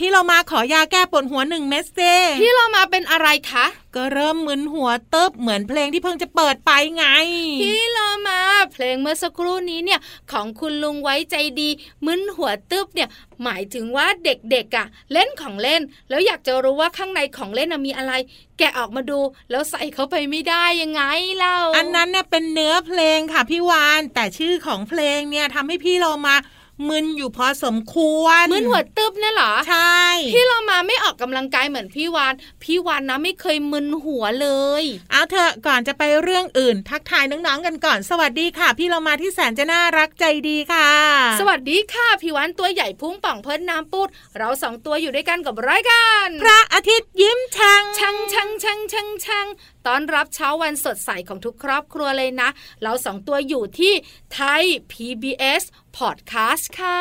พี่วานพี่เรามาขอยาแก้ปวดหัวหนึ่งเม็ดเซพี่เรามาเป็นอะไรคะ ก็เริ่มมึนหัวเติบเหมือนเพลงที่เพิ่งจะเปิดไปไง พี่เรามาเพลงเมื่อสักครู่นี้เนี่ย ของคุณลุงไว้ใจดี มึนหัวตึบเนี่ย หมายถึงว่าเด็กๆอะ่ะ เล่นของเล่น แล้วอยากจะรู้ว่าข้างในของเล่นน่ะมีอะไร แกะออกมาดู แล้วใส่เข้าไปไม่ได้ยังไงเล่าอันนั้นเนี่ยเป็นเนื้อเพลงค่ะพี่วานแต่ชื่อของเพลงเนี่ยทำให้พี่เรามา มึนอยู่พอสมควรมึนหัวตึบเนี่ยเหรอใช่พี่เรามาไม่ออกกำลังกายเหมือนพี่วานพี่วานนะไม่เคยมึนหัวเลย เอาเถอะก่อนจะไปเรื่องอื่น ทักทายน้องๆกันก่อน สวัสดีค่ะ พี่เรามาที่แสนจะน่ารักใจดีค่ะ สวัสดีค่ะพี่วานตัวใหญ่พุ่งป่องเพิ่นน้ำปุดเราสองตัวอยู่ด้วยกันกับรายการพระอาทิตย์ยิ้มช่างชังชังชังชังชัง ตอนรับเช้าวันสดใสของทุกครอบครัวเลยนะ เราสองตัวอยู่ที่ไทย PBS Podcast ค่ะ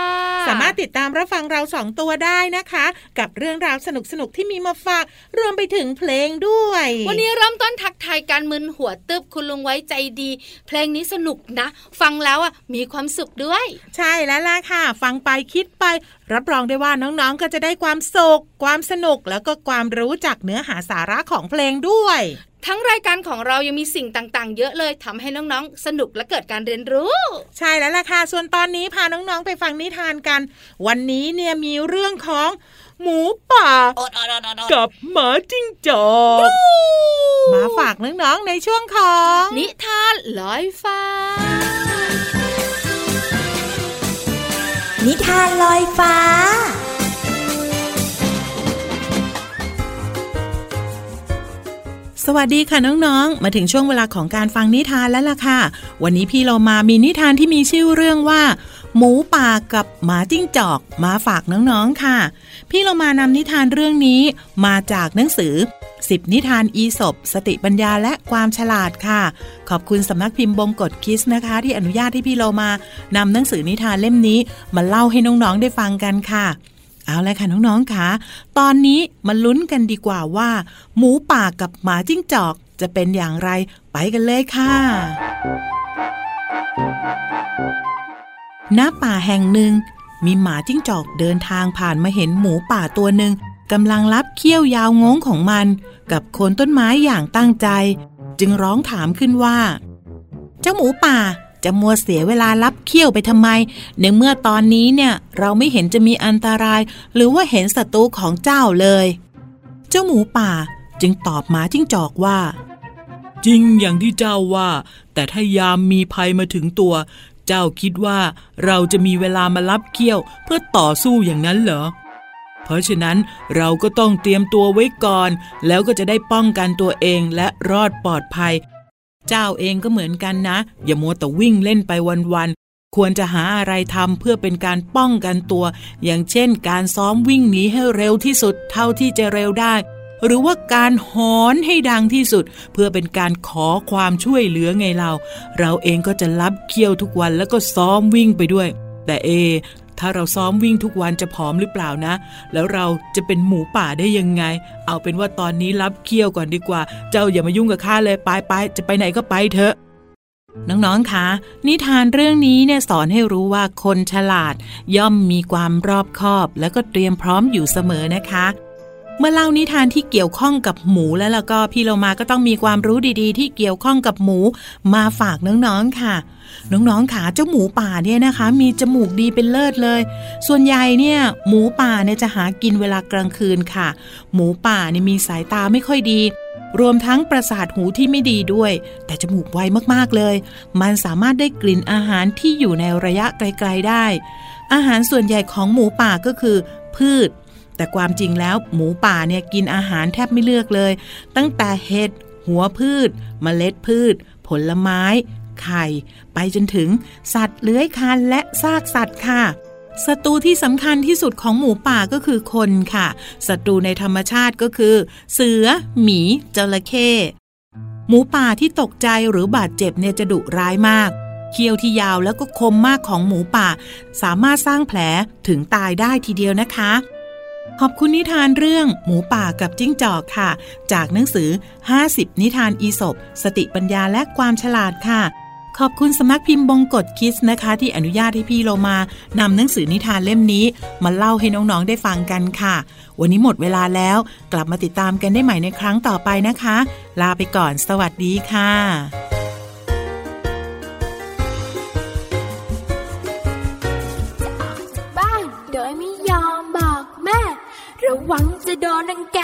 สามารถติดตามรับฟังเราสองตัวได้นะคะ กับเรื่องราวสนุกๆที่มีมาฝาก รวมไปถึงเพลงด้วย วันนี้เริ่มต้นทักทายการมึนหัวตึบคุณลุงไว้ใจดี เพลงนี้สนุกนะ ฟังแล้วอะมีความสุขด้วย ใช่แล้วล่ะค่ะ ฟังไปคิดไป รับรองได้ว่าน้องๆก็จะได้ความสุขความสนุกแล้วก็ความรู้จากเนื้อหาสาระของเพลงด้วย ทั้งรายการของเรายังมีสิ่งต่าง ๆ เยอะเลยทำให้น้องๆ สนุกและเกิดการเรียนรู้ ใช่แล้วล่ะค่ะ ส่วนตอนนี้พาน้องๆ ไปฟังนิทานกัน วันนี้เนี่ยมีเรื่องของหมูป่ากับหมาจิ้งจอกมาฝากน้องๆ ในช่วงของ นิทานลอยฟ้า นิทานลอยฟ้า สวัสดีค่ะน้องๆ มาถึงช่วงเวลาของการฟังนิทานแล้วล่ะค่ะ วันนี้พี่เรามามีนิทานที่มีชื่อเรื่องว่า หมูป่ากับหมาจิ้งจอกมาฝากน้องๆค่ะ พี่เรามานำนิทานเรื่องนี้มาจากหนังสือ10นิทานอีสบสติปัญญาและความฉลาดค่ะ ขอบคุณสำนักพิมพ์บงกฎคิสนะคะ ที่อนุญาตให้พี่เรามานำหนังสือนิทานเล่มนี้ มาเล่าให้น้องๆได้ฟังกันค่ะ เอาละค่ะน้องๆค่ะตอนนี้มาลุ้นกันดีกว่าว่า หมูป่ากับหมาจิ้งจอกจะเป็นอย่างไรไปกันเลยค่ะณป่าแห่งหนึ่ง มีหมาจิ้งจอกเดินทางผ่านมาเห็นหมูป่าตัวหนึ่งกำลังรับเขี้ยวยาวงงของมัน กับโคนต้นไม้อย่างตั้งใจ จึงร้องถามขึ้นว่า เจ้าหมูป่า จะมัวเสียเวลารับเขี้ยวไปทำไม ในเมื่อตอนนี้เนี่ยเราไม่เห็นจะมีอันตราย หรือว่าเห็นศัตรูของเจ้าเลย เจ้าหมูป่าจึงตอบหมาจิ้งจอกว่า จริงอย่างที่เจ้าว่า แต่ถ้ายามมีภัยมาถึงตัว เจ้าคิดว่าเราจะมีเวลามารับเขี้ยวเพื่อต่อสู้อย่างนั้นเหรอเพราะฉะนั้นเราก็ต้องเตรียมตัวไว้ก่อน แล้วก็จะได้ป้องกันตัวเองและรอดปลอดภัย เจ้าเองก็เหมือนกันนะ อย่ามัวแต่วิ่งเล่นไปวันๆควรจะหาอะไรทำเพื่อเป็นการป้องกันตัว อย่างเช่น การซ้อมวิ่งหนีให้เร็วที่สุดเท่าที่จะเร็วได้ หรือว่าการหอนให้ดังที่สุด เพื่อเป็นการขอความช่วยเหลือไงเรา เราเองก็จะรับเคี่ยวทุกวันแล้วก็ซ้อมวิ่งไปด้วย แต่เอ ถ้าเราซ้อมวิ่งทุกวันจะผอมหรือเปล่านะ แล้วเราจะเป็นหมูป่าได้ยังไง เอาเป็นว่าตอนนี้รับเคี่ยวก่อนดีกว่า เจ้าอย่ามายุ่งกับข้าเลยไปไปจะไปไหนก็ไปเถอะน้อง ๆ คะ นิทานเรื่องนี้เนี่ยสอนให้รู้ว่าคนฉลาด ย่อมมีความรอบคอบ แล้วก็เตรียมพร้อมอยู่เสมอนะคะ เมื่อเล่านิทานที่เกี่ยวข้องกับหมูแล้วแล้วก็พี่เรามาก็ต้องมีความรู้ดีๆ ที่เกี่ยวข้องกับหมูมาฝากน้องๆค่ะ น้องๆขาเจ้าหมูป่าเนี่ยนะคะ มีจมูกดีเป็นเลิศเลย ส่วนใหญ่เนี่ยหมูป่าเนี่ยจะหากินเวลากลางคืนค่ะ หมูป่าเนี่ยมีสายตาไม่ค่อยดี รวมทั้งประสาทหูที่ไม่ดีด้วย แต่จมูกไวมากๆเลย มันสามารถได้กลิ่นอาหารที่อยู่ในระยะไกลๆได้ อาหารส่วนใหญ่ของหมูป่าก็คือ พืช แต่ความจริงแล้วหมูป่าเนี่ยกินอาหารแทบไม่เลือกเลย ตั้งแต่เห็ด หัวพืชเมล็ดพืช ผลไม้ ไข่ ไปจนถึง สัตว์เลื้อยคลานและซากสัตว์ค่ะศัตรูที่สำคัญที่สุดของหมูป่าก็คือคนค่ะศัตรูในธรรมชาติก็คือ เสือ หมี จระเข้หมูป่าที่ตกใจหรือบาดเจ็บเนี่ยจะดุร้ายมากเขี้ยวที่ยาวแล้วก็คมมากของหมูป่า สามารถสร้างแผลถึงตายได้ทีเดียวนะคะ ขอบคุณนิทานเรื่องหมูป่ากับจิ้งจอกค่ะ จากหนังสือ 50 นิทานอีสบสติปัญญาและความฉลาดค่ะ ขอบคุณสำนักพิมพ์บงกฎคิสนะคะ ที่อนุญาตให้พี่โลมานำหนังสือนิทานเล่มนี้ มาเล่าให้น้องๆได้ฟังกันค่ะ วันนี้หมดเวลาแล้ว กลับมาติดตามกันได้ใหม่ในครั้งต่อไปนะคะ ลาไปก่อน สวัสดีค่ะ หวังจะโดนนังแก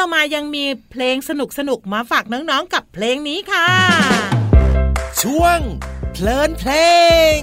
เรามายังมีเพลงสนุกสนุกมาฝากน้องๆกับเพลงนี้ค่ะ ช่วงเพลินเพลง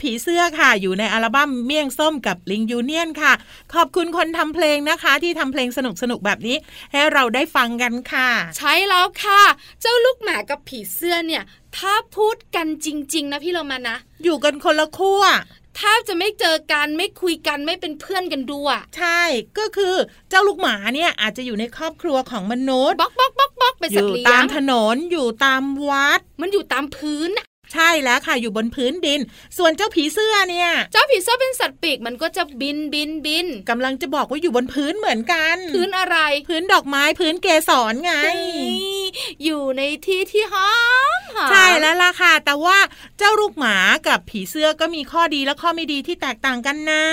ผีเสื้อค่ะ อยู่ในอัลบั้มเมี่ยงส้มกับลิงยูเนียนค่ะ ขอบคุณคนทำเพลงนะคะ ที่ทำเพลงสนุกสนุกแบบนี้ ให้เราได้ฟังกันค่ะ ใช่แล้วค่ะ เจ้าลูกหมากับผีเสื้อเนี่ย ถ้าพูดกันจริง ๆ นะพี่เรามานะ อยู่กันคนละขั้วแทบจะไม่เจอกันไม่คุยกันไม่เป็นเพื่อนกันด้วยใช่ก็คือเจ้าลูกหมาเนี่ยอาจจะอยู่ในครอบครัวของมนุษย์บ๊อกบ๊อกบ๊อกบ๊อกเป็นอสัตยู่ว์เลี้ยตามงถนนอยู่ตามวัด มันอยู่ตามพื้นน่ะ ใช่แล้วค่ะอยู่บนพื้นดิน ส่วนเจ้าผีเสื้อเนี่ย เจ้าผีเสื้อเป็นสัตว์ปีกมันก็จะบินบินบินกำลังจะบอกว่าอยู่บนพื้นเหมือนกัน พื้นอะไร พื้นดอกไม้พื้นเกสรไงนี่อยู่ในที่ที่หอมหอมใช่แล้วล่ะค่ะ แต่ว่าเจ้าลูกหมากับผีเสื้อก็มีข้อดีและข้อไม่ดีที่แตกต่างกันนะ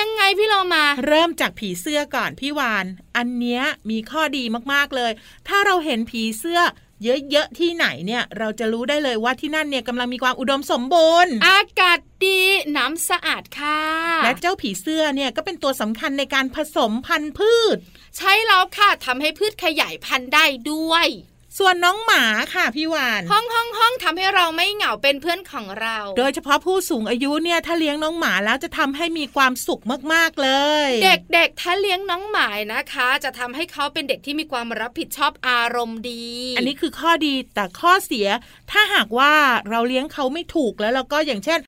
ยังไงพี่เรามา เริ่มจากผีเสื้อก่อนพี่วาน อันเนี้ยมีข้อดีมากๆเลย ถ้าเราเห็นผีเสื้อ เยอะๆที่ไหนเนี่ยเราจะรู้ได้เลยว่าที่นั่นเนี่ยกำลังมีความอุดมสมบูรณ์ อากาศดีน้ำสะอาดค่ะ และเจ้าผีเสื้อเนี่ยก็เป็นตัวสำคัญในการผสมพันธุ์พืช ใช่แล้วค่ะทำให้พืชขยายพันธุ์ได้ด้วย ส่วนน้องหมาค่ะพี่วานห้องห้องห้องทำให้เราไม่เหงาเป็นเพื่อนของเรา โดยเฉพาะผู้สูงอายุเนี่ยถ้าเลี้ยงน้องหมาแล้วจะทำให้มีความสุขมากๆเลย เด็กๆถ้าเลี้ยงน้องหมายนะคะ จะทำให้เขาเป็นเด็กที่มีความรับผิดชอบอารมณ์ดี อันนี้คือข้อดีแต่ข้อเสีย ถ้าหากว่าเราเลี้ยงเขาไม่ถูกแล้วเราก็อย่างเช่น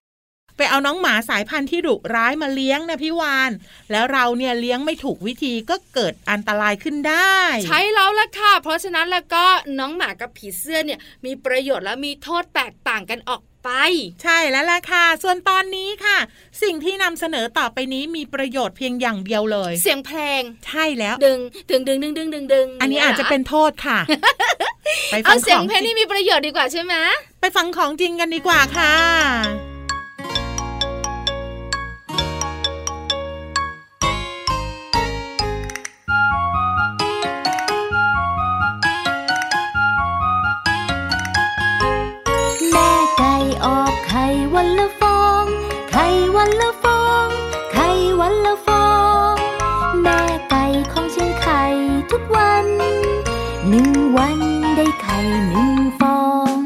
ไปเอาน้องหมาสายพันธุ์ที่ดุร้ายมาเลี้ยงนะพี่วาน แล้วเราเนี่ยเลี้ยงไม่ถูกวิธีก็เกิดอันตรายขึ้นได้ ใช่แล้วละค่ะ เพราะฉะนั้นแล้วก็น้องหมากับผีเสื้อเนี่ยมีประโยชน์และมีโทษแตกต่างกันออกไปใช่แล้วล่ะค่ะ ส่วนตอนนี้ค่ะ สิ่งที่นำเสนอต่อไปนี้มีประโยชน์เพียงอย่างเดียวเลย เสียงเพลง ใช่แล้วดึงดึงดึงดึงดึงดึงดึงอันนี้อาจจะเป็นโทษค่ะ ไปฟัเอางเสีขยงองเพลงจรินี่งมีประโยชน์ดีกว่าใช่ไหมไปฟังของจริงกันดีกว่าค่ะ หนึ่งฟอง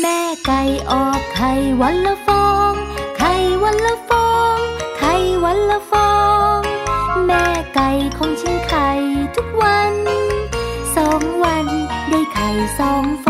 แม่ไก่ออกไข่วันละฟอง ไข่วันละฟอง ไข่วันละฟอง แม่ไก่ของฉันไข่ทุกวัน สองวันได้ไข่สองฟอง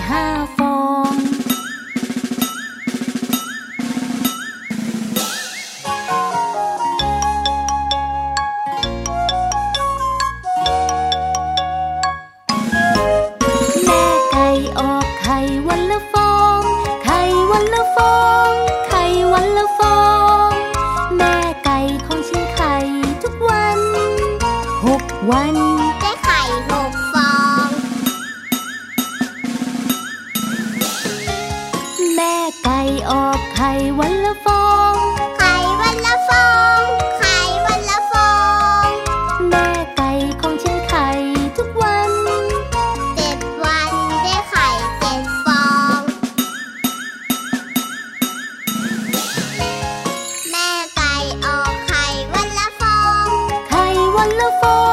ไไ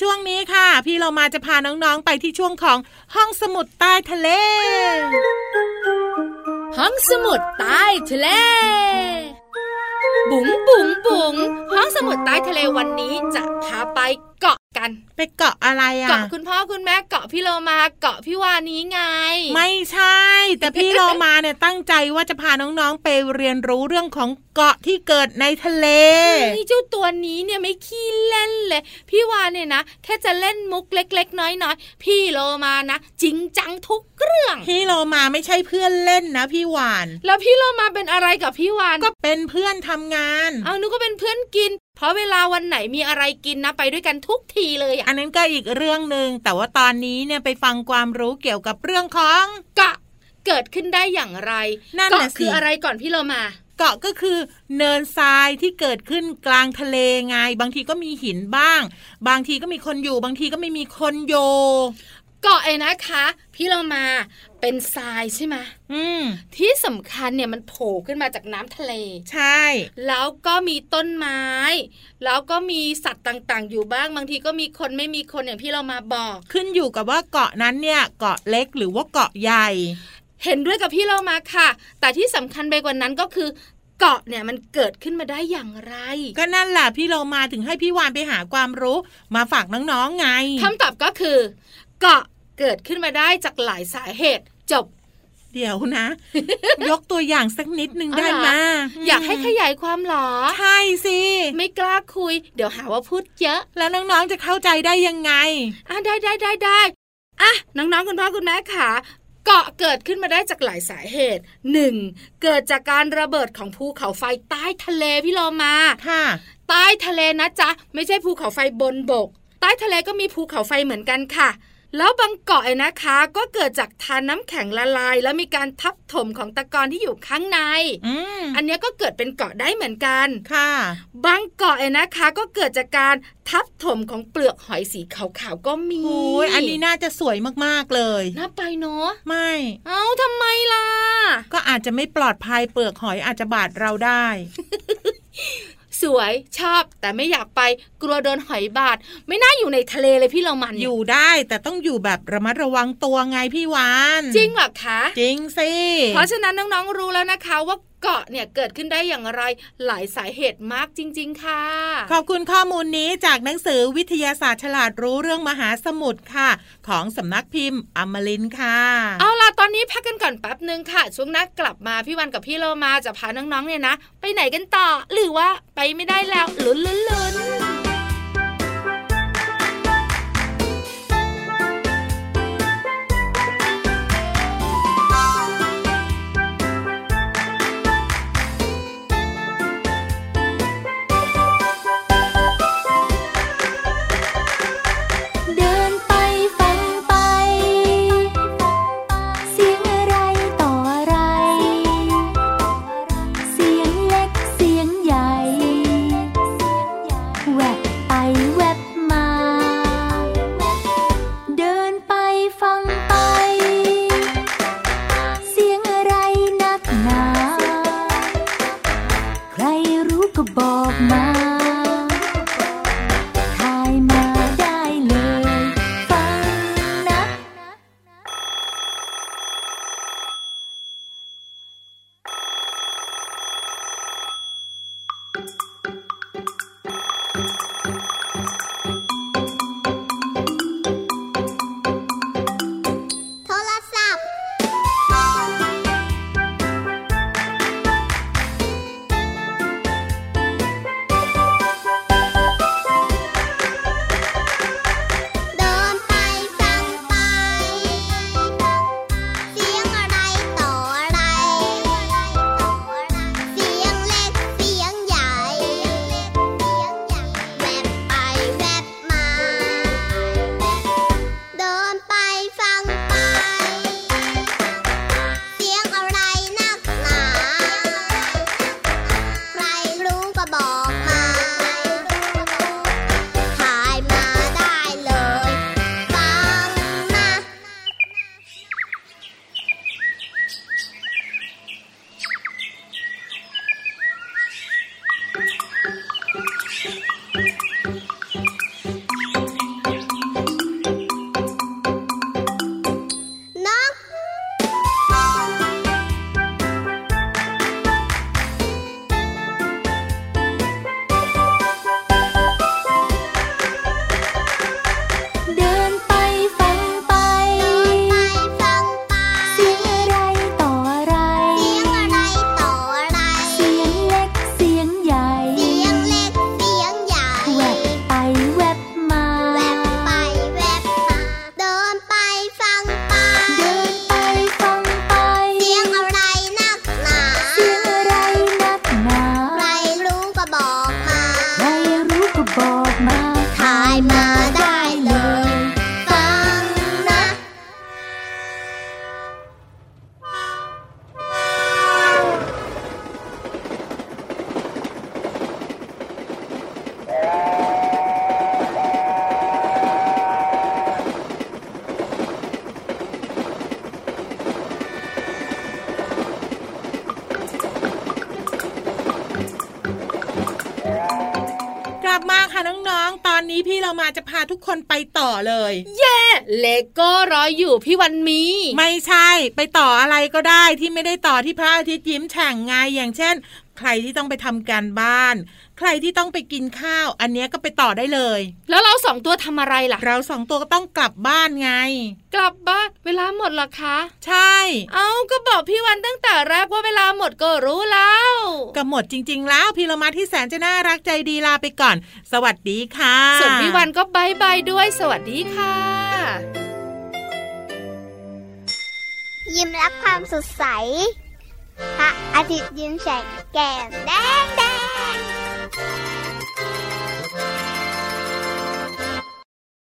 ช่วงนี้ค่ะ พี่เรามาจะพาน้องๆไปที่ช่วงของห้องสมุดใต้ทะเล ห้องสมุดใต้ทะเล บุ๋งบุ๋งบุ๋งห้องสมุดใต้ทะเลวันนี้จะพาไปเกาะ กัน ไปเกาะอะไรอะเกาะคุณพ่อคุณแม่เกาะพี่โลมาเกาะพี่วานี้ไง ไม่ใช่ แต่พี่โลมาเนี่ยตั้งใจว่าจะพาน้องๆไปเรียนรู้เรื่องของเกาะที่เกิดในทะเลนี่เจ้าตัวนี้เนี่ยไม่ขี้เล่นเลย พี่วานเนี่ยนะแค่จะเล่นมุกเล็ก ๆ น้อยๆพี่โลมานะจริงจังทุกเรื่อง พี่โลมาไม่ใช่เพื่อนเล่นนะพี่วาน แล้วพี่โลมาเป็นอะไรกับพี่วานก็เป็นเพื่อนทำงาน เอานึกก็เป็นเพื่อนกินเพ ราะเวลาวันไหนมีอะไรกินนะไปด้วยกันทุกทีเลยอะอันนั้นก็อีกเรื่องหนึ่งแต่ว่าตอนนี้เนี่ยไปฟังความรู้เกี่ยวกับเรื่องของเกาะเกิดขึ้นได้อย่างไรนั่นเกาะน่ะสิคืออะไรก่อนพี่โลมาเกาะก็คือเนินทรายที่เกิดขึ้นกลางทะเลไง บางทีก็มีหินบ้าง บางทีก็มีคนอยู่ บางทีก็ไม่มีคนโย เกาะไอ้นะคะ พี่โลมาเป็นทรายใช่ไหมอืมที่สำคัญเนี่ยมันโผล่ขึ้นมาจากน้ำทะเล ใช่ แล้วก็มีต้นไม้ แล้วก็มีสัตว์ต่างๆ อยู่บ้างบางทีก็มีคนไม่มีคนอย่างพี่เรามาบอกขึ้นอยู่กับว่าเกาะนั้นเนี่ยเกาะเล็กหรือว่าเกาะใหญ่ เห็นด้วยกับพี่เรามาค่ะ แต่ที่สำคัญไปกว่านั้นก็คือเกาะเนี่ยมันเกิดขึ้นมาได้อย่างไร ก็นั่นแหละพี่เรามาถึงให้พี่วานไปหาความรู้ มาฝากน้องๆไงคำตอบก็คือ เกาะเกิดขึ้นมาได้จากหลายสาเหตุจบ เดี๋ยวนะ ยกตัวอย่างสักนิดหนึ่งได้เอาเหรไหมออยากให้ขยายความเหรอ ใช่สิ ไม่กล้าคุย เดี๋ยวหาว่าพูดเยอะ แล้วน้องๆจะเข้าใจได้ยังไง อะได้ได้ได้ได้อะน้องๆคุณพ่อคุณแม่ค่ะเกาะเกิดขึ้นมาได้จากหลายสาเหตุหนึ่งเกิดจากการระเบิดของภูเขาไฟใต้ทะเลพี่โลมาค่ะใต้ทะเลนะจ๊ะ ไม่ใช่ภูเขาไฟบนบก ใต้ทะเลก็มีภูเขาไฟเหมือนกันค่ะ แล้วบางเกาะเนี่ยนะคะก็เกิดจากทานน้ำแข็งละลาย แล้วมีการทับถมของตะกอนที่อยู่ข้างในอืมอันเนี้ยก็เกิดเป็นเกาะได้เหมือนกันค่ะ บางเกาะเนี่ยนะคะก็เกิดจากการทับถมของเปลือกหอยสีขาวๆก็มีโอ้ยอันนี้น่าจะสวยมากๆเลยน่าไปเนาะไม่ เอ้าทำไมล่ะ ก็อาจจะไม่ปลอดภัยเปลือกหอยอาจจะบาดเราได้ สวยชอบแต่ไม่อยากไปกลัวโดนหอยบาดไม่น่าอยู่ในทะเลเลยพี่เรามันอยู่ได้แต่ต้องอยู่แบบระมัดระวังตัวไงพี่วาน จริงเหรอคะ จริงสิ เพราะฉะนั้นน้องๆรู้แล้วนะคะว่า เกาะเนี่ยเกิดขึ้นได้อย่างไรหลายสาเหตุมากจริง ๆ ค่ะ ขอบคุณข้อมูลนี้จากหนังสือวิทยาศาสตร์ฉลาดรู้เรื่องมหาสมุทรค่ะ ของสำนักพิมพ์อมรินทร์ค่ะ เอาล่ะตอนนี้พักกันก่อนแป๊บหนึ่งค่ะ ช่วงหน้ากลับมาพี่วันกับพี่โลมาจะพาน้องๆเนี่ยนะ ไปไหนกันต่อ หรือว่าไปไม่ได้แล้วลุ้นลุ้น มากๆค่ะน้องๆ ตอนนี้พี่เรามาจะพาทุกคนไปต่อเลย เย่เลโก้รออยู่พี่วันมี ไม่ใช่ไปต่ออะไรก็ได้ที่ไม่ได้ต่อที่พระอาทิตย์ยิ้มแฉ่งไงอย่างเช่น ใครที่ต้องไปทำการบ้านใค รที่ต้องไปกินข้าว อันเนี้ยก็ไปต่อได้เลย แล้วเราสองตัวทำอะไรล่ะ เราสองตัวก็ต้องกลับบ้านไง กลับบ้านเวลาหมดเหรอคะ ใช่ เอาก็บอกพี่วันตั้งแต่แรกว่าเวลาหมดก็รู้แล้วก็หมดจริง ๆ แล้วพี่เรามาที่แสนจะน่ารักใจดีลาไปก่อน สวัสดีค่ะส่วนพี่วันก็บายบายด้วย สวัสดีค่ะ ยิ้มรับความสดใสพระอาทิตย์ยิ้มแฉกแก้มแดง Thank you.